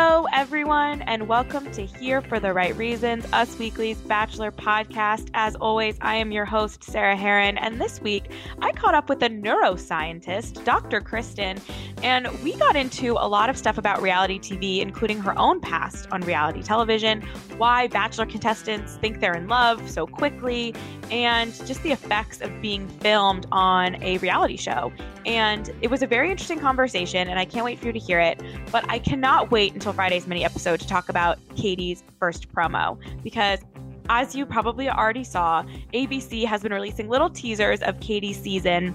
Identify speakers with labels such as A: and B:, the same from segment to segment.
A: Hello, everyone, and welcome to Here for the Right Reasons, Us Weekly's Bachelor podcast. As always, I am your host, Sarah Hearon, and this week I caught up with a neuroscientist, Dr. Kristen, and we got into a lot of stuff about reality TV, including her own past on reality television, why Bachelor contestants think they're in love so quickly, and just the effects of being filmed on a reality show. And it was a very interesting conversation, and I can't wait for you to hear it. But I cannot wait until Friday's mini episode to talk about Katie's first promo because as you probably already saw, ABC has been releasing little teasers of Katie's season,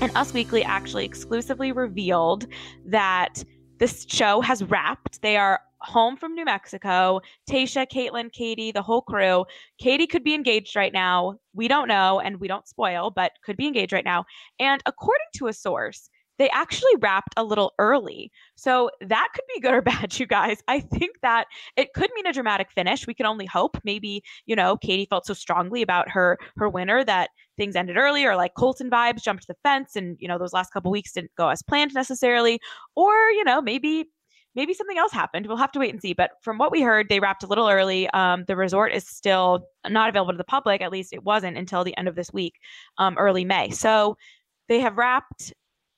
A: and Us Weekly actually exclusively revealed that this show has wrapped. They are home from New Mexico. Tayshia, Kaitlyn, Katie, the whole crew. Katie could be engaged right now. We don't know, and we don't spoil, but could be engaged right now. And according to a source, they actually wrapped a little early. So that could be good or bad, you guys. I think that it could mean a dramatic finish. We can only hope. Maybe, you know, Katie felt so strongly about her her winner that things ended early or like Colton vibes jumped the fence and, you know, those last couple weeks didn't go as planned necessarily. Or, you know, maybe maybe something else happened. We'll have to wait and see. But from what we heard, they wrapped a little early. Um, the resort is still not available to the public. At least it wasn't until the end of this week, um, early May. So they have wrapped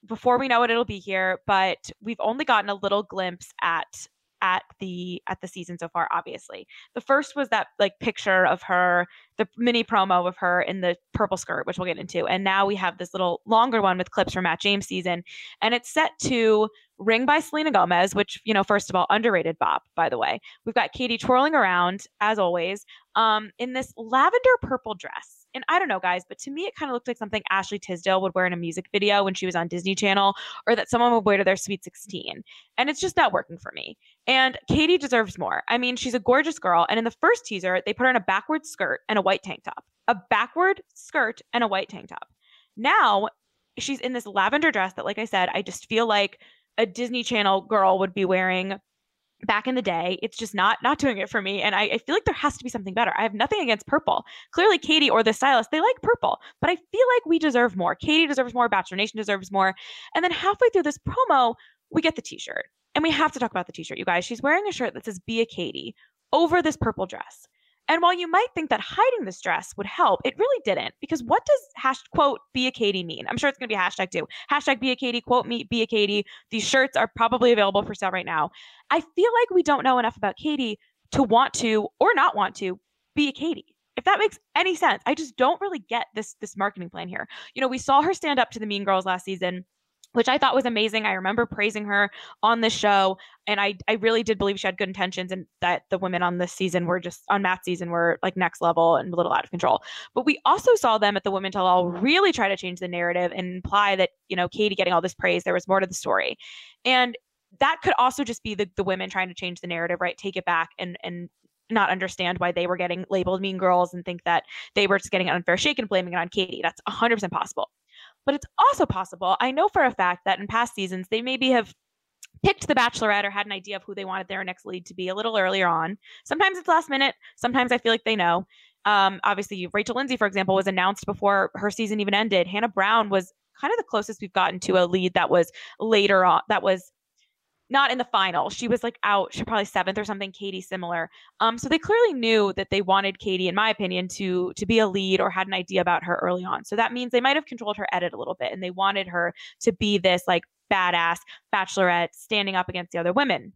A: before we know it, it'll be here. But we've only gotten a little glimpse at at the at the season so far obviously the first was that like picture of her the mini promo of her in the purple skirt which we'll get into and now we have this little longer one with clips from matt james season and it's set to ring by selena gomez which you know first of all underrated bop by the way we've got katie twirling around as always um in this lavender purple dress and I don't know, guys, but to me, it kind of looked like something Ashley Tisdale would wear in a music video when she was on Disney Channel, or that someone would wear to their Sweet 16. And it's just not working for me. And Katie deserves more. I mean, she's a gorgeous girl. And in the first teaser, they put her in a backward skirt and a white tank top, a backward skirt and a white tank top. Now she's in this lavender dress that, like I said, I just feel like a Disney Channel girl would be wearing back in the day it's just not not doing it for me and I, I, feel like there has to be something better. I have nothing against purple. Clearly katie or the stylist they like purple but i feel like we deserve more. Katie deserves more bachelor nation deserves more and then halfway through this promo we get the t-shirt and we have to talk about the t-shirt you guys. She's wearing a shirt that says be a katie over this purple dress and while you might think that hiding the dress would help, it really didn't. Because what does hash quote be a Katie mean? I'm sure it's gonna be hashtag too. Hashtag be a Katie, quote me, be a Katie. These shirts are probably available for sale right now. I feel like we don't know enough about Katie to want to or not want to be a Katie. If that makes any sense. I just don't really get this this marketing plan here. You know, we saw her stand up to the Mean Girls last season which I thought was amazing. I remember praising her on the show, and I I really did believe she had good intentions, and that the women on this season were just on Matt's season were like next level and a little out of control. But we also saw them at the Women Tell All really try to change the narrative and imply that you know Katie getting all this praise, there was more to the story, and that could also just be the the women trying to change the narrative, right? Take it back and and not understand why they were getting labeled mean girls and think that they were just getting an unfair shake and blaming it on Katie. That's 100% possible. But it's also possible, I know for a fact that in past seasons, they maybe have picked the bachelorette or had an idea of who they wanted their next lead to be a little earlier on. Sometimes it's last minute. Sometimes I feel like they know. Um, obviously, Rachel Lindsay, for example, was announced before her season even ended. Hannah Brown was kind of the closest we've gotten to a lead that was later on, that was not in the final. She was like out, she probably seventh or something. Katie similar. Um, so they clearly knew that they wanted Katie, in my opinion, to to be a lead or had an idea about her early on. So that means they might have controlled her edit a little bit, and they wanted her to be this like badass bachelorette standing up against the other women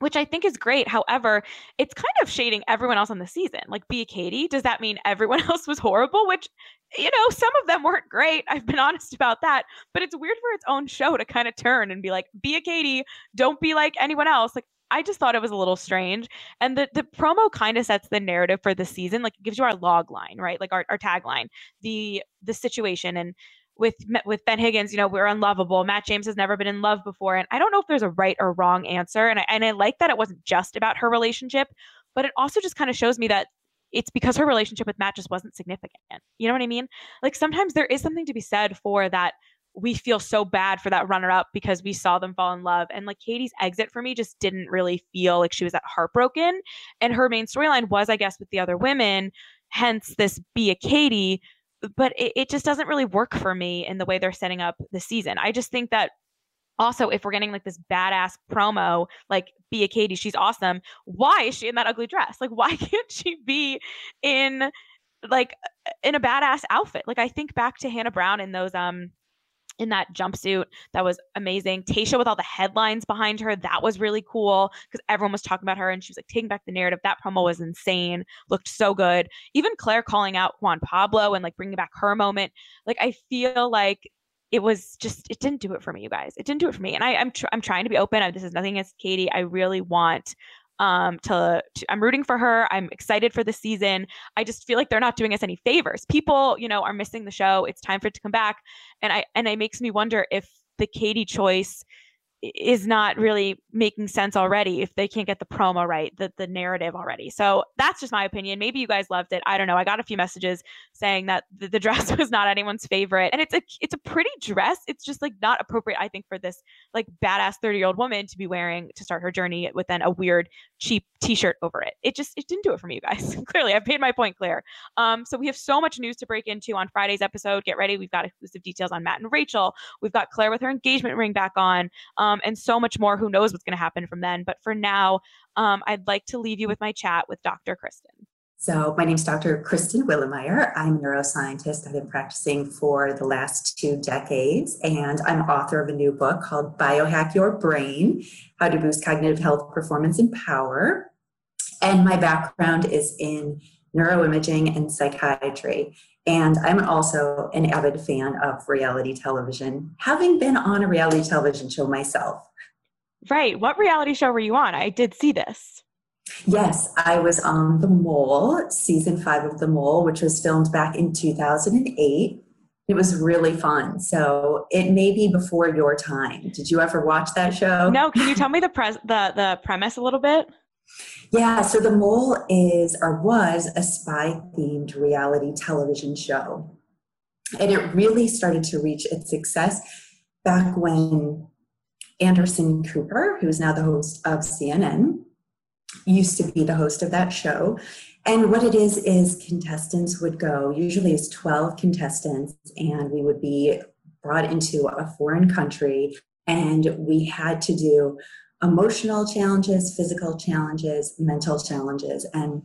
A: which I think is great. However, it's kind of shading everyone else on the season. Like, be a Katie, does that mean everyone else was horrible? Which, you know, some of them weren't great. I've been honest about that. But it's weird for its own show to kind of turn and be like, be a Katie, don't be like anyone else. Like, I just thought it was a little strange. And the, the promo kind of sets the narrative for the season. Like, it gives you our log line, right? Like, our, our tagline, the the situation. And with with Ben Higgins, you know, we're unlovable. Matt James has never been in love before, and I don't know if there's a right or wrong answer. And I and I like that it wasn't just about her relationship, but it also just kind of shows me that it's because her relationship with Matt just wasn't significant. You know what I mean? Like sometimes there is something to be said for that. We feel so bad for that runner up because we saw them fall in love. And like Katie's exit for me just didn't really feel like she was that heartbroken. And her main storyline was, I guess, with the other women, hence this be a Katie but it, it just doesn't really work for me in the way they're setting up the season. I just think that also if we're getting like this badass promo like be a katie she's awesome why is she in that ugly dress like why can't she be in like in a badass outfit like i think back to hannah brown in those um in that jumpsuit that was amazing. Tayshia with all the headlines behind her that was really cool because everyone was talking about her and she was like taking back the narrative. That promo was insane looked so good. Even claire calling out juan pablo and like bringing back her moment. Like i feel like it was just it didn't do it for me you guys. It didn't do it for me and I, i'm tr- i'm trying to be open. I, this is nothing against katie. I really want um to, to, i'm rooting for her i'm excited for the season. I just feel like they're not doing us any favors. People you know are missing the show. It's time for it to come back. And i and it makes me wonder if the katie choice is not really making sense already if they can't get the promo right, the, the narrative already. So that's just my opinion. Maybe you guys loved it. I don't know. I got a few messages saying that the, the dress was not anyone's favorite. And it's a it's a pretty dress. It's just like not appropriate, I think, for this like badass 30-year-old woman to be wearing to start her journey with then a weird, cheap t-shirt over it. It just it didn't do it for me, you guys. Clearly, I've made my point clear. Um, so we have so much news to break into on Friday's episode. Get ready. We've got exclusive details on Matt and Rachel. We've got Claire with her engagement ring back on. Um, um, and so much more. Who knows what's going to happen from then? But for now, um, I'd like to leave you with my chat with Dr. Kristen.
B: So, my name is Dr. Kristen Willeumier. I'm a neuroscientist. I've been practicing for the last two decades, and I'm author of a new book called Biohack Your Brain How to Boost Cognitive Health, Performance, and Power. And my background is in neuroimaging and psychiatry. And I'm also an avid fan of reality television, having been on a reality television show myself.
A: Right. What reality show were you on? I did see this.
B: Yes, I was on The Mole, season five of The Mole, which was filmed back in 2008. It was really fun. So it may be before your time. Did you ever watch that show?
A: No. Can you tell me the pres- the the premise a little bit?
B: Yeah, so The Mole is or was a spy themed reality television show. And it really started to reach its success back when Anderson Cooper, who's now the host of CNN, used to be the host of that show. And what it is, is contestants would go, usually it's 12 contestants, and we would be brought into a foreign country and we had to do emotional challenges, physical challenges, mental challenges. And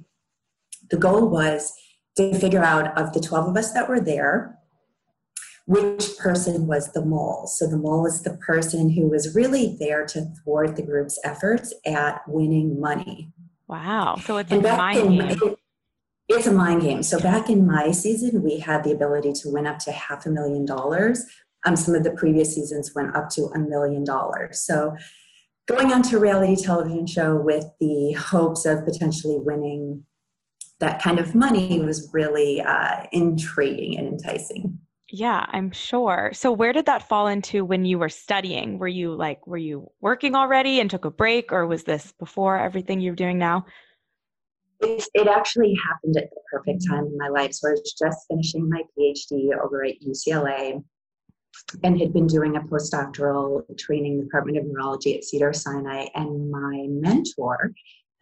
B: the goal was to figure out of the 12 of us that were there, which person was the mole. So the mole is the person who was really there to thwart the group's efforts at winning money.
A: Wow. So it's a mind in, game. It,
B: it's a mind game. So back in my season, we had the ability to win up to half a million dollars. Um, some of the previous seasons went up to a million dollars. So going onto a reality television show with the hopes of potentially winning that kind of money was really uh, intriguing and enticing.
A: Yeah, I'm sure. So where did that fall into when you were studying? Were you like were you working already and took a break or was this before everything you're doing now?
B: It, it actually happened at the perfect time in my life. So I was just finishing my PhD over at UCLA and had been doing a postdoctoral training in the Department of Neurology at Cedars-Sinai. And my mentor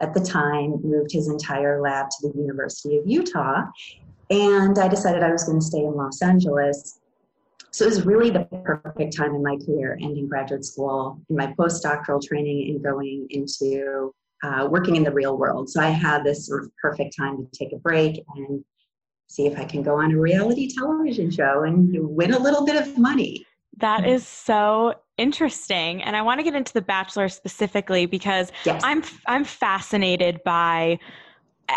B: at the time moved his entire lab to the University of Utah. And I decided I was going to stay in Los Angeles. So it was really the perfect time in my career, ending graduate school, in my postdoctoral training, and going into uh, working in the real world. So I had this sort of perfect time to take a break and see if I can go on a reality television show and win a little bit of money.
A: That is so interesting, and I want to get into The Bachelor specifically because yes. I'm I'm fascinated by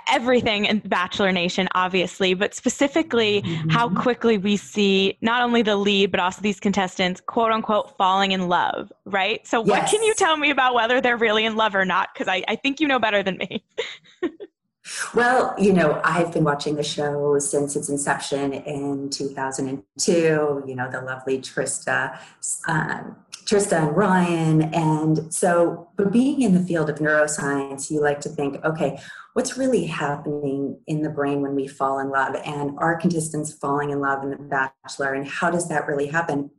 A: everything in Bachelor Nation, obviously, but specifically mm-hmm. how quickly we see not only the lead, but also these contestants, quote unquote, falling in love, right? So, yes. what can you tell me about whether they're really in love or not? Because I, I think you know better than me.
B: well, you know, I've been watching the show since its inception in 2002, you know, the lovely Trista. Um, Trista and Ryan. And so, but being in the field of neuroscience, you like to think, okay, what's really happening in the brain when we fall in love? And are contestants falling in love in The Bachelor? And how does that really happen?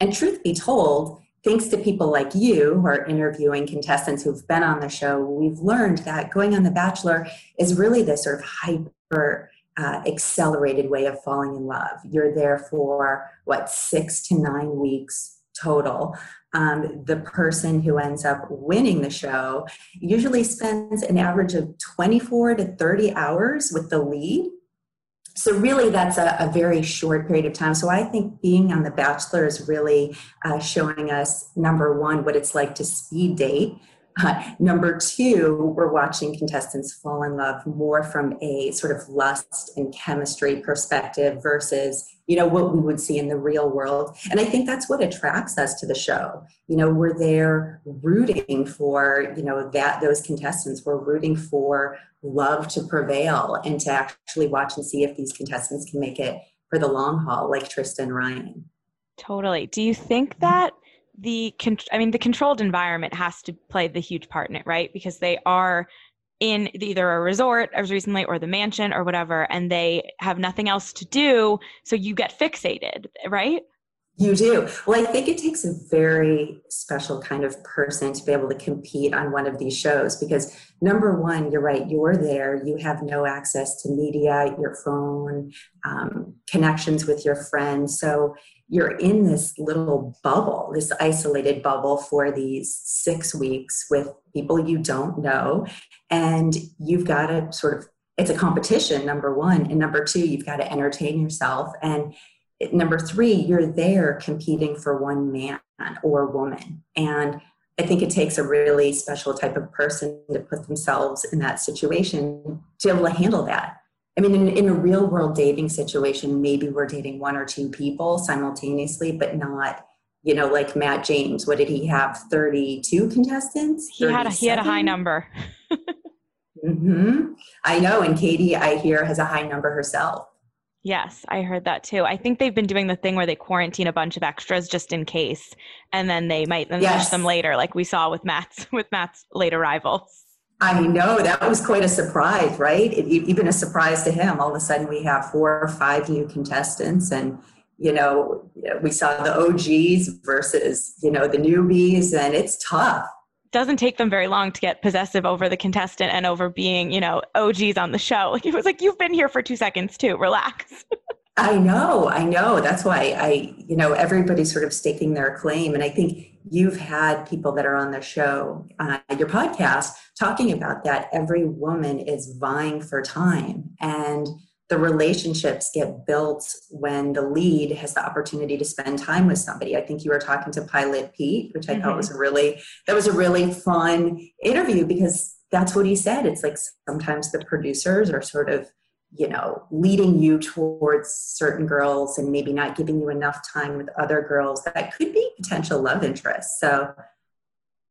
B: And truth be told, thanks to people like you who are interviewing contestants who've been on the show, we've learned that going on The Bachelor is really this sort of hyper uh, accelerated way of falling in love. You're there for what, six to nine weeks total. Um, the person who ends up winning the show usually spends an average of 24 to 30 hours with the lead. So, really, that's a, a very short period of time. So, I think being on The Bachelor is really uh, showing us number one, what it's like to speed date. Number two, we're watching contestants fall in love more from a sort of lust and chemistry perspective versus you know what we would see in the real world. And i think that's what attracts us to the show. You know we're there rooting for you know that those contestants. We're rooting for love to prevail and to actually watch and see if these contestants can make it for the long haul like Trista and ryan.
A: Totally. Do you think that the i mean the controlled environment has to play the huge part in it right? Because they are in either a resort as recently or the mansion or whatever and they have nothing else to do so you get fixated right?
B: You do. Well i think it takes a very special kind of person to be able to compete on one of these shows because number one you're right you're there you have no access to media your phone um, connections with your friends so you're in this little bubble, this isolated bubble for these six weeks with people you don't know. And you've got to sort of, it's a competition, number one. And number two, you've got to entertain yourself. And number three, you're there competing for one man or woman. And I think it takes a really special type of person to put themselves in that situation to be able to handle that. I mean, in, in a real world dating situation, maybe we're dating one or two people simultaneously, but not, you know, like Matt James. What did he have? 32 contestants?
A: He had a, he had a high number.
B: mm-hmm. I know. And Katie, I hear, has a high number herself.
A: Yes, I heard that too. I think they've been doing the thing where they quarantine a bunch of extras just in case, and then they might then yes. them later, like we saw with Matt's with Matt's late arrivals.
B: I know that was quite a surprise, right? It, even a surprise to him. All of a sudden, we have four or five new contestants, and you know, we saw the OGs versus you know the newbies, and it's tough.
A: Doesn't take them very long to get possessive over the contestant and over being, you know, OGs on the show. Like it was like you've been here for two seconds too. Relax.
B: I know, I know. That's why I, you know, everybody's sort of staking their claim. And I think you've had people that are on the show, uh, your podcast, talking about that. Every woman is vying for time. And the relationships get built when the lead has the opportunity to spend time with somebody. I think you were talking to Pilot Pete, which I mm-hmm. thought was a really that was a really fun interview because that's what he said. It's like sometimes the producers are sort of you know leading you towards certain girls and maybe not giving you enough time with other girls that could be potential love interests. So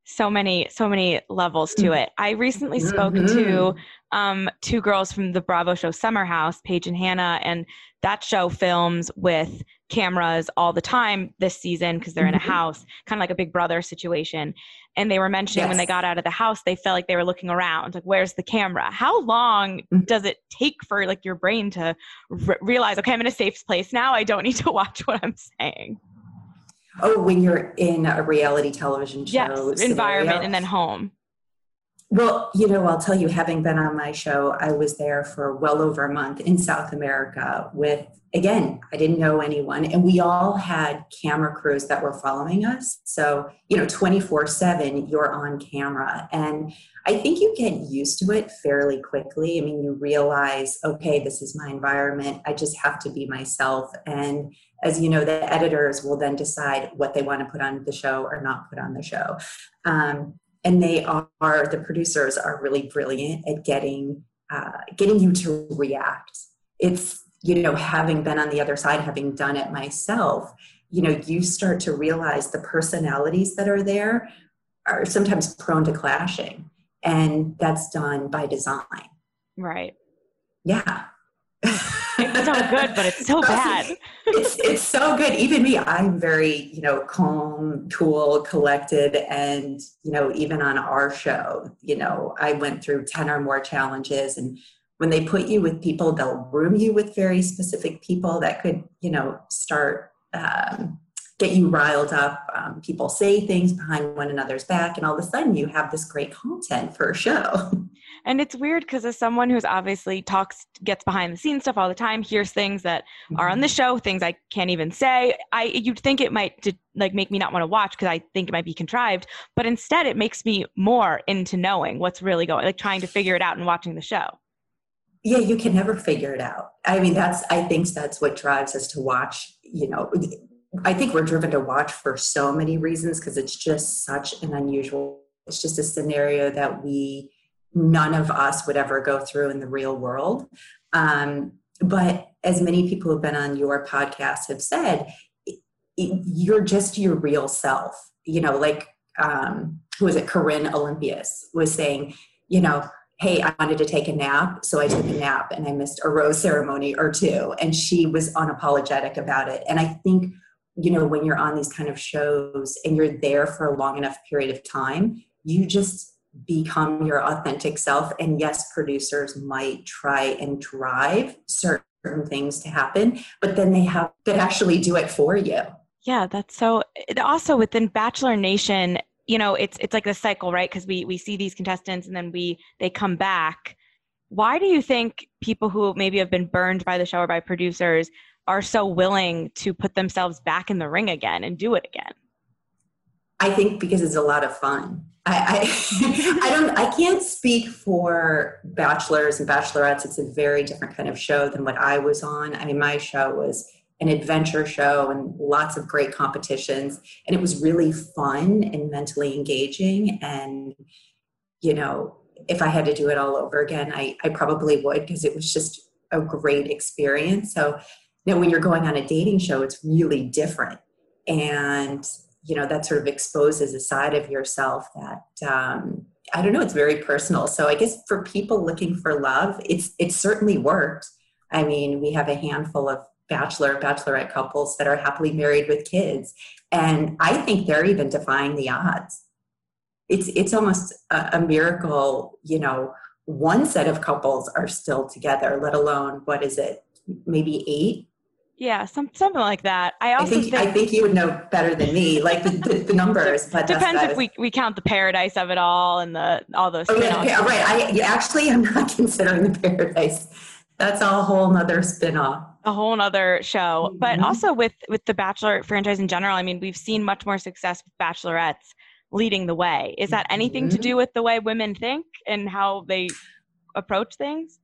A: so many so many levels to it i recently spoke mm-hmm. to um, two girls from the bravo show summer house paige and hannah and that show films with cameras all the time this season because they're in a mm-hmm. house kind of like a big brother situation and they were mentioning yes. when they got out of the house they felt like they were looking around like where's the camera how long mm-hmm. does it take for like your brain to realize okay i'm in a safe place now i don't need to watch what i'm saying
B: Oh, when you're in a reality television show
A: yes, environment and then home.
B: Well, you know, I'll tell you, having been on my show, I was there for well over a month in South America with, again, I didn't know anyone, and we all had camera crews that were following us. So, you know, 24 7, you're on camera. And I think you get used to it fairly quickly. I mean, you realize, okay, this is my environment. I just have to be myself. And as you know, the editors will then decide what they want to put on the show or not put on the show. Um, and they are the producers are really brilliant at getting uh, getting you to react. It's you know having been on the other side having done it myself you know you start to realize the personalities that are there are sometimes prone to clashing. And that's done by design.
A: Right.
B: Yeah
A: it's so good, but it's so bad.
B: it's it's so good. Even me, I'm very you know calm, cool, collected, and you know even on our show, you know I went through ten or more challenges, and when they put you with people, they'll room you with very specific people that could you know start. Um, get you riled up. Um, people say things behind one another's back, and all of a sudden you have this great content for a show.
A: And it's weird because as someone who's obviously talks, gets behind the scenes stuff all the time, hears things that mm-hmm. are on the mm-hmm. show, things I can't even say. I you'd think it might like make me not want to watch because I think it might be contrived, but instead it makes me more into knowing what's really going, like trying to figure it out and watching the show.
B: Yeah, you can never figure it out. I mean, that's I think that's what drives us to watch. You know, I think we're driven to watch for so many reasons because it's just such an unusual. It's just a scenario that we none of us would ever go through in the real world. Um, but as many people who've been on your podcast have said, it, it, you're just your real self. You know, like um, who was it? Corinne Olympios was saying, you know, hey, I wanted to take a nap, so I took a nap and I missed a rose ceremony or two, and she was unapologetic about it. And I think you know when you're on these kind of shows and you're there for a long enough period of time you just become your authentic self. And yes, producers might try and drive certain things to happen, but then they have to actually do it for you.
A: Yeah, that's so also within Bachelor Nation, you know, it's it's like a cycle, right? Because we we see these contestants and then we they come back. Why do you think people who maybe have been burned by the show or by producers are so willing to put themselves back in the ring again and do it again?
B: I think because it's a lot of fun. I, I, I, don't I can't speak for bachelors and bachelorettes. It's a very different kind of show than what I was on. I mean, my show was an adventure show and lots of great competitions, and it was really fun and mentally engaging. And you know, if I had to do it all over again, I, I probably would because it was just a great experience. So, you know, when you're going on a dating show, it's really different. And you know that sort of exposes a side of yourself that um, i don't know it's very personal. So i guess for people looking for love it's it certainly worked. I mean we have a handful of bachelor bachelorette couples that are happily married with kids and i think they're even defying the odds. It's it's almost a, a miracle you know one set of couples are still together let alone what is it maybe eight
A: yeah, some something like that. I also
B: I think, think, I think you would know better than me, like the, the, the numbers.
A: But depends if we, we count the paradise of it all and the all those.
B: Oh, yeah, right. I actually am not considering the paradise. That's a whole nother spin-off.
A: A whole nother show. Mm-hmm. But also with with the Bachelor franchise in general, I mean, we've seen much more success with bachelorettes leading the way. Is that anything mm-hmm. to do with the way women think and how they approach things?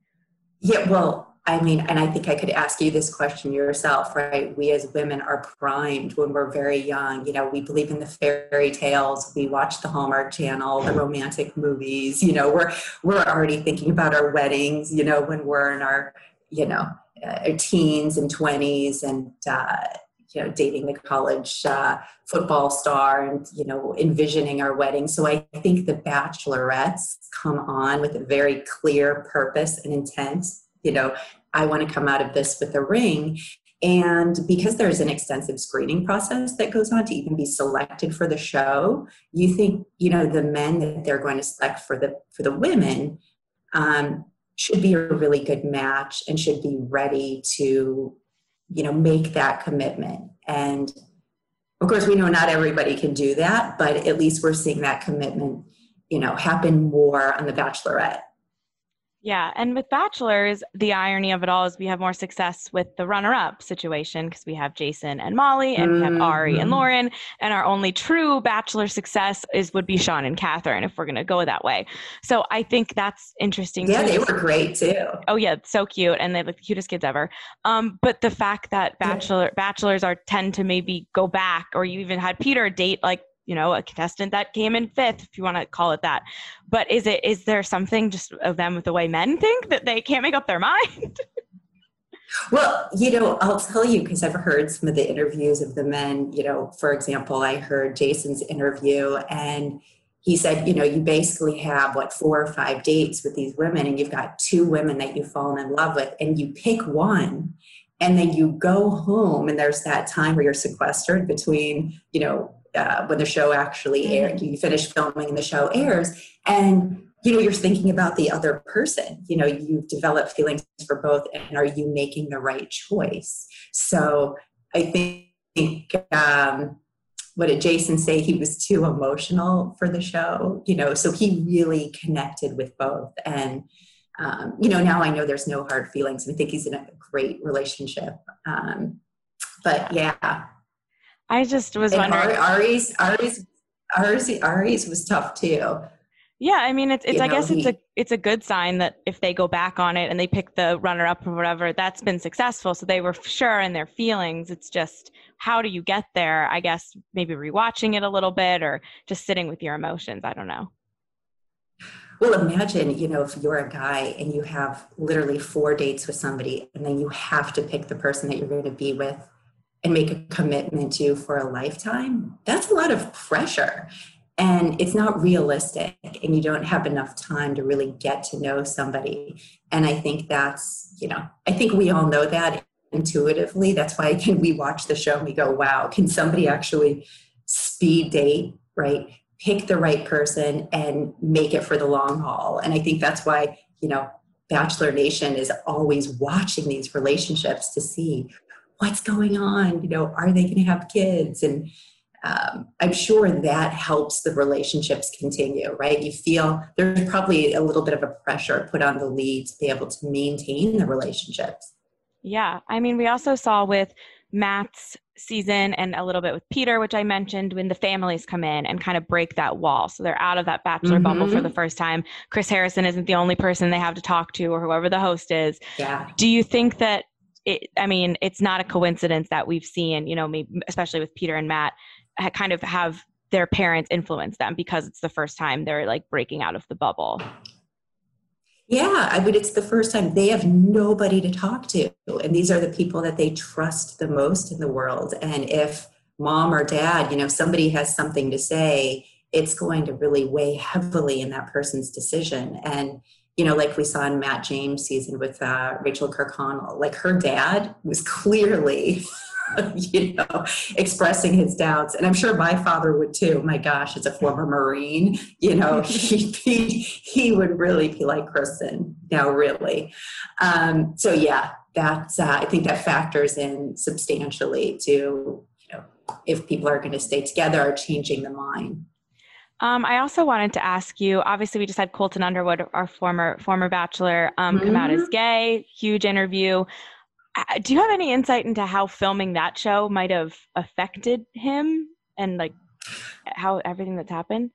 B: Yeah, well, I mean, and I think I could ask you this question yourself, right? We as women are primed when we're very young. You know, we believe in the fairy tales. We watch the Hallmark Channel, the romantic movies. You know, we're we're already thinking about our weddings. You know, when we're in our you know uh, teens and twenties, and uh, you know, dating the college uh, football star, and you know, envisioning our wedding. So I think the Bachelorettes come on with a very clear purpose and intent you know, I want to come out of this with a ring. And because there's an extensive screening process that goes on to even be selected for the show, you think, you know, the men that they're going to select for the for the women um, should be a really good match and should be ready to, you know, make that commitment. And of course, we know not everybody can do that, but at least we're seeing that commitment you know, happen more on The Bachelorette.
A: Yeah, and with bachelors, the irony of it all is we have more success with the runner-up situation because we have Jason and Molly, and we have Ari and
B: Mhm.
A: Lauren, and our only true bachelor success is would be Sean and Catherine if we're going to go that way. So I think that's interesting.
B: Yeah,
A: too.
B: they were great too.
A: Oh yeah, so cute, and they're like the cutest kids ever. Um, but the fact that
B: Yeah.
A: bachelor bachelors are tend to maybe go back, or you even had Peter date like you know a contestant that came in fifth, if you want to call it that. But is it is there something just of them with the way men think that they can't make up their mind?
B: Well, you know, I'll tell you because I've heard some of the interviews of the men. You know, for example, I heard Jason's interview and he said, you know, you basically have what four or five dates with these women, and you've got two women that you've fallen in love with, and you pick one, and then you go home, and there's that time where you're sequestered between, you know, uh, when the show actually aired, you finish filming and the show airs, and you know you're thinking about the other person. You know you've developed feelings for both and are you making the right choice? So i think um, what did jason say? He was too emotional for the show you know so he really connected with both. And um, you know now i know there's no hard feelings. I think he's in a great relationship. Um, but yeah
A: I just was
B: and
A: wondering.
B: Ari, ari's ari's ari's ari's was tough too
A: Yeah, I mean, it's, it's
B: you
A: I
B: know,
A: guess it's
B: he-
A: a it's a good sign that if they go back on it and they pick the runner up or whatever, that's been successful. So they were sure in their feelings. It's just how do you get there? I guess maybe rewatching it a little bit or just sitting with your emotions. I don't know.
B: Well, imagine, you know, if you're a guy and you have literally four dates with somebody, and then you have to pick the person that you're going to be with and make a commitment to for a lifetime. That's a lot of pressure. And it's not realistic, and you don't have enough time to really get to know somebody. And I think that's, you know, I think we all know that intuitively. That's why can we watch the show and we go, wow, can somebody actually speed date, right? pick the right person and make it for the long haul. And I think that's why, you know, Bachelor Nation is always watching these relationships to see what's going on. You know, are they going to have kids? And um, I'm sure that helps the relationships continue, right? You feel there's probably a little bit of a pressure put on the lead to be able to maintain the relationships.
A: Yeah. I mean, we also saw with Matt's season and a little bit with Peter, which I mentioned, when the families come in and kind of break that wall. So they're out of that bachelor bubble for the first time. Chris Harrison isn't the only person they have to talk to or whoever the host is.
B: Yeah.
A: Do you think that it, I mean, it's not a coincidence that we've seen, you know, maybe, especially with Peter and Matt, kind of have their parents influence them because it's the first time they're like breaking out of the bubble.
B: Yeah, I mean, it's the first time they have nobody to talk to. And these are the people that they trust the most in the world. And if mom or dad, you know, somebody has something to say, it's going to really weigh heavily in that person's decision. And, you know, like we saw in Matt James' season with uh, Rachel Kirkconnell, like her dad was clearly you know, expressing his doubts. And I'm sure my father would too. My gosh, as a former Marine, you know, he, he, he would really be like Kristen now, really. Um, so yeah, that's, uh, I think that factors in substantially to, you know, if people are going to stay together or changing the mind.
A: Um, I also wanted to ask you. Obviously, we just had Colton Underwood, our former former bachelor, um, come out as gay. Huge interview. Uh, Do you have any insight into how filming that show might have affected him and like how everything that's happened?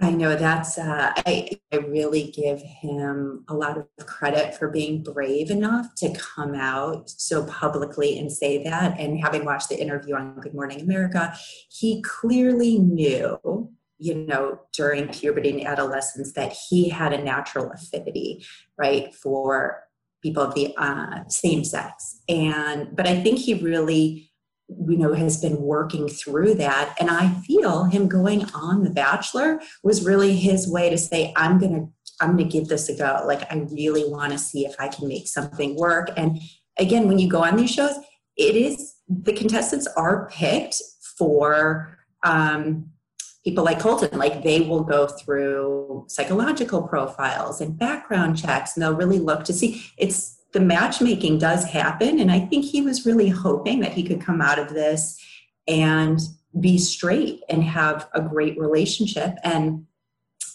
B: I know that's, uh, I, I really give him a lot of credit for being brave enough to come out so publicly and say that. And having watched the interview on Good Morning America, he clearly knew, you know, during puberty and adolescence that he had a natural affinity, right, for people of the uh, same sex. And, but I think he really, you know has been working through that. And i feel him going on the bachelor was really his way to say i'm gonna i'm gonna give this a go. Like i really want to see if i can make something work. And again when you go on these shows it is the contestants are picked for um, people like colton like they will go through psychological profiles and background checks and they'll really look to see it's the matchmaking does happen. And I think he was really hoping that he could come out of this and be straight and have a great relationship. And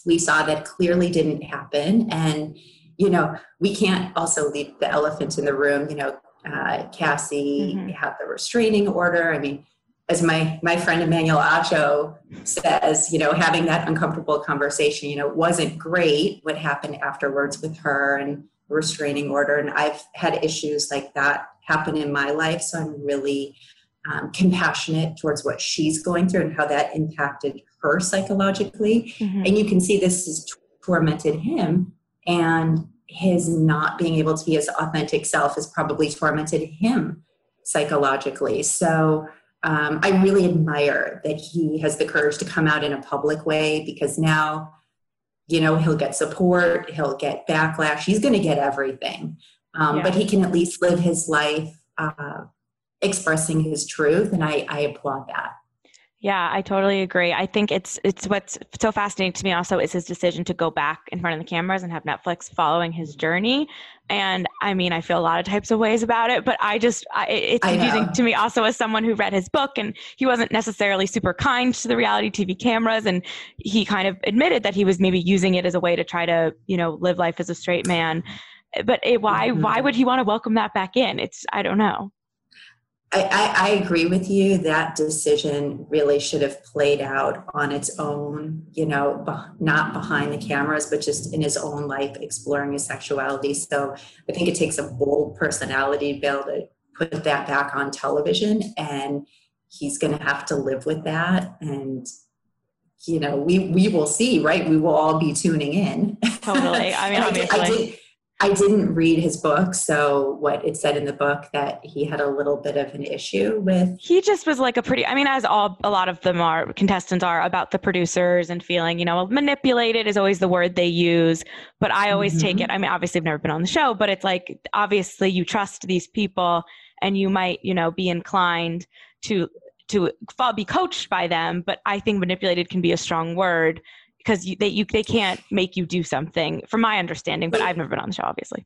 B: we saw that clearly didn't happen. And, you know, we can't also leave the elephant in the room. You know, uh, Cassie mm-hmm. had the restraining order. I mean, as my my friend Emmanuel Acho says, you know, having that uncomfortable conversation, you know, wasn't great. What happened afterwards with her and restraining order, and I've had issues like that happen in my life, so I'm really um, compassionate towards what she's going through and how that impacted her psychologically. Mm-hmm. And you can see this has tormented him, and his not being able to be his authentic self has probably tormented him psychologically. So um, I really admire that he has the courage to come out in a public way because now, you know, he'll get support, he'll get backlash, he's going to get everything. Um, yeah. But he can at least live his life uh, expressing his truth, and I, I applaud that.
A: Yeah, I totally agree. I think it's it's what's so fascinating to me also is his decision to go back in front of the cameras and have Netflix following his journey. And I mean, I feel a lot of types of ways about it, but I just I, it's confusing to me also as someone who read his book and he wasn't necessarily super kind to the reality TV cameras, and he kind of admitted that he was maybe using it as a way to try to you know live life as a straight man. But it, why mm-hmm. why would he want to welcome that back in? It's I don't know.
B: I, I, agree with you. That decision really should have played out on its own, you know, not behind the cameras, but just in his own life, exploring his sexuality. So I think it takes a bold personality to be able to put that back on television. And he's going to have to live with that. And, you know, we, we will see, right? We will all be tuning in.
A: Totally. I mean, obviously. I did,
B: I didn't read his book, so what it said in the book that he had a little bit of an issue with.
A: He just was like a pretty. I mean, as all a lot of them are contestants are about the producers and feeling, you know, manipulated is always the word they use. But I always mm-hmm. take it. I mean, obviously, I've never been on the show, but it's like obviously you trust these people, and you might, you know, be inclined to to be coached by them. But I think manipulated can be a strong word because you, they you they can't make you do something, from my understanding. But I've never been on the show, obviously.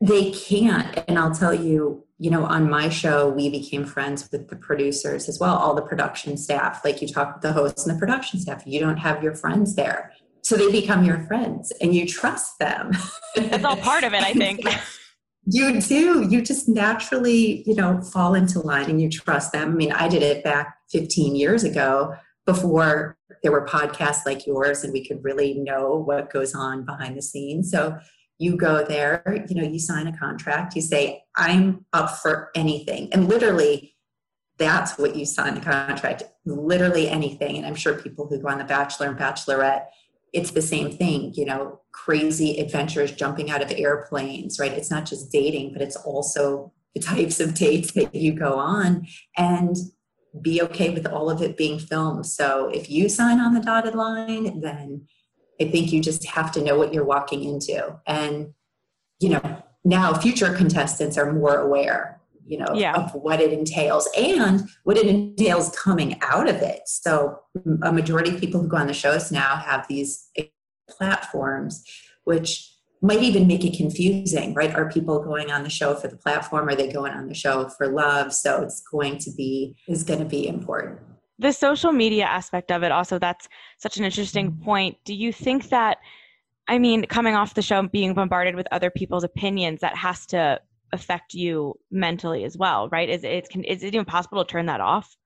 B: They can't, and I'll tell you. You know, on my show, we became friends with the producers as well, all the production staff. Like you talk with the hosts and the production staff, you don't have your friends there, so they become your friends, and you trust them.
A: That's all part of it, I think.
B: you do you just naturally you know fall into line and you trust them i mean i did it back 15 years ago before there were podcasts like yours and we could really know what goes on behind the scenes. So you go there, you know, you sign a contract, you say, I'm up for anything. And literally, that's what you sign the contract, literally anything. And I'm sure people who go on The Bachelor and Bachelorette, it's the same thing, you know, crazy adventures jumping out of airplanes, right? It's not just dating, but it's also the types of dates that you go on. And be okay with all of it being filmed. So if you sign on the dotted line, then I think you just have to know what you're walking into. And, you know, now future contestants are more aware, you know, yeah. of what it entails and what it entails coming out of it. So a majority of people who go on the shows now have these platforms, which might even make it confusing, right? Are people going on the show for the platform? Are they going on the show for love? So it's going to be is going to be important.
A: The social media aspect of it also that's such an interesting mm-hmm. point. Do you think that I mean, coming off the show being bombarded with other people's opinions that has to affect you mentally as well, right? Is it is it even possible to turn that off?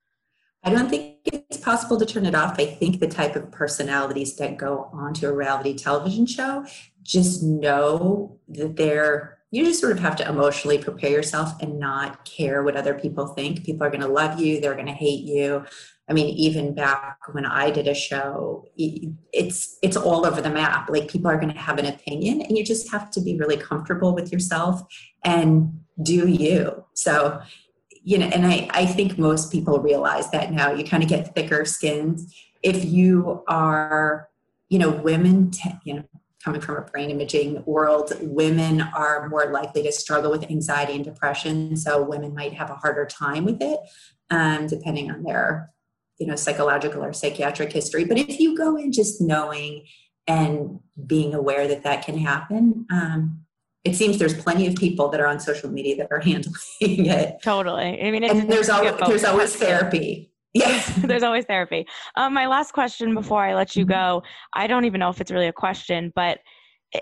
B: I don't think it's possible to turn it off. I think the type of personalities that go onto a reality television show just know that they're you just sort of have to emotionally prepare yourself and not care what other people think. People are going to love you they're going to hate you. I mean even back when i did a show it's it's all over the map. Like people are going to have an opinion and you just have to be really comfortable with yourself and do you. So you know and i i think most people realize that now. You kind of get thicker skins. If you are you know women t- you know coming from a brain imaging world, women are more likely to struggle with anxiety and depression. So women might have a harder time with it, um, depending on their, you know, psychological or psychiatric history. But if you go in just knowing and being aware that that can happen, um, it seems there's plenty of people that are on social media that are handling it.
A: Totally. I mean,
B: and there's always there's always therapy Yes.
A: There's always therapy. Um, my last question before I let you go I don't even know if it's really a question, but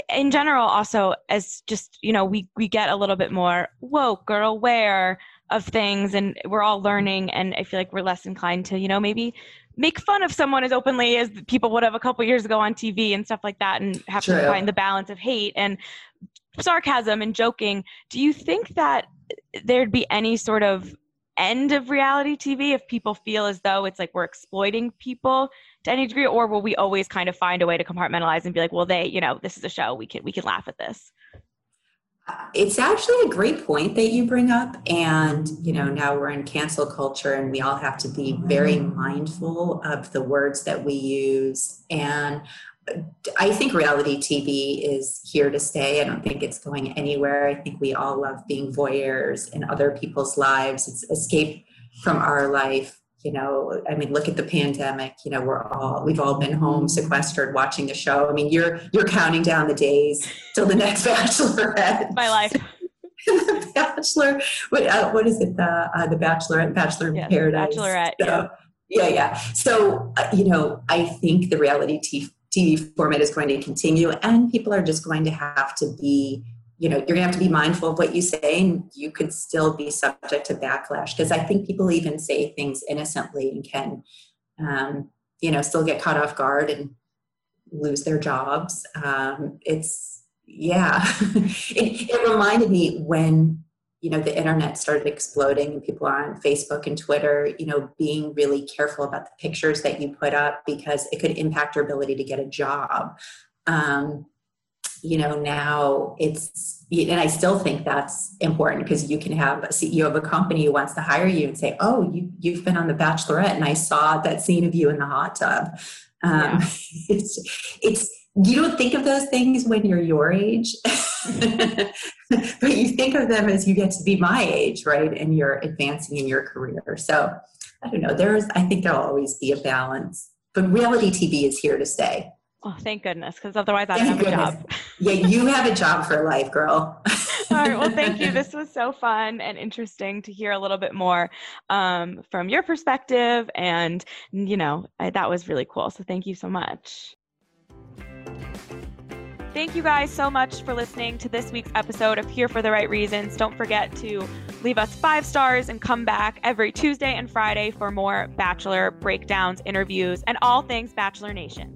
A: in general, also, as just, you know, we, we get a little bit more woke or aware of things and we're all learning. And I feel like we're less inclined to, you know, maybe make fun of someone as openly as people would have a couple years ago on TV and stuff like that and have
B: True.
A: to find the balance of hate and sarcasm and joking. Do you think that there'd be any sort of end of reality TV if people feel as though it's like we're exploiting people to any degree, or will we always kind of find a way to compartmentalize and be like, well, they, you know, this is a show, we can we can laugh at this.
B: Uh, it's actually a great point that you bring up. And, you know, now we're in cancel culture and we all have to be very mm-hmm. mindful of the words that we use. And I think reality TV is here to stay. I don't think it's going anywhere. I think we all love being voyeurs in other people's lives. It's escape from our life. You know, I mean, look at the pandemic. You know, we're all we've all been home sequestered watching the show. I mean, you're you're counting down the days till the next Bachelorette.
A: My life.
B: the Bachelor. What, uh, what is it? The uh, the Bachelorette, Bachelor in
A: Yes,
B: Paradise.
A: Bachelorette,
B: So,
A: yeah.
B: yeah, yeah. So uh, you know, I think the reality t- TV format is going to continue, and people are just going to have to be. You know, you're going to have to be mindful of what you say, and you could still be subject to backlash because I think people even say things innocently and can, um, you know, still get caught off guard and lose their jobs. Um, it's yeah, it, it reminded me when you know the internet started exploding and people on Facebook and Twitter. You know, being really careful about the pictures that you put up because it could impact your ability to get a job. Um, you know, now it's and I still think that's important because you can have a CEO of a company who wants to hire you and say, "Oh, you you've been on The Bachelorette, and I saw that scene of you in the hot tub." Um, It's it's you don't think of those things when you're your age, but you think of them as you get to be my age, right? And you're advancing in your career. So I don't know. There's I think there'll always be a balance, but reality TV is here to stay.
A: Oh, thank goodness, because otherwise I don't have a job.
B: Yeah, you have a job for life, girl.
A: All right. Well, thank you. This was so fun and interesting to hear a little bit more um, from your perspective. And, you know, I, that was really cool. So thank you so much. Thank you guys so much for listening to this week's episode of Here for the Right Reasons. Don't forget to leave us five stars and come back every Tuesday and Friday for more Bachelor breakdowns, interviews, and all things Bachelor Nation.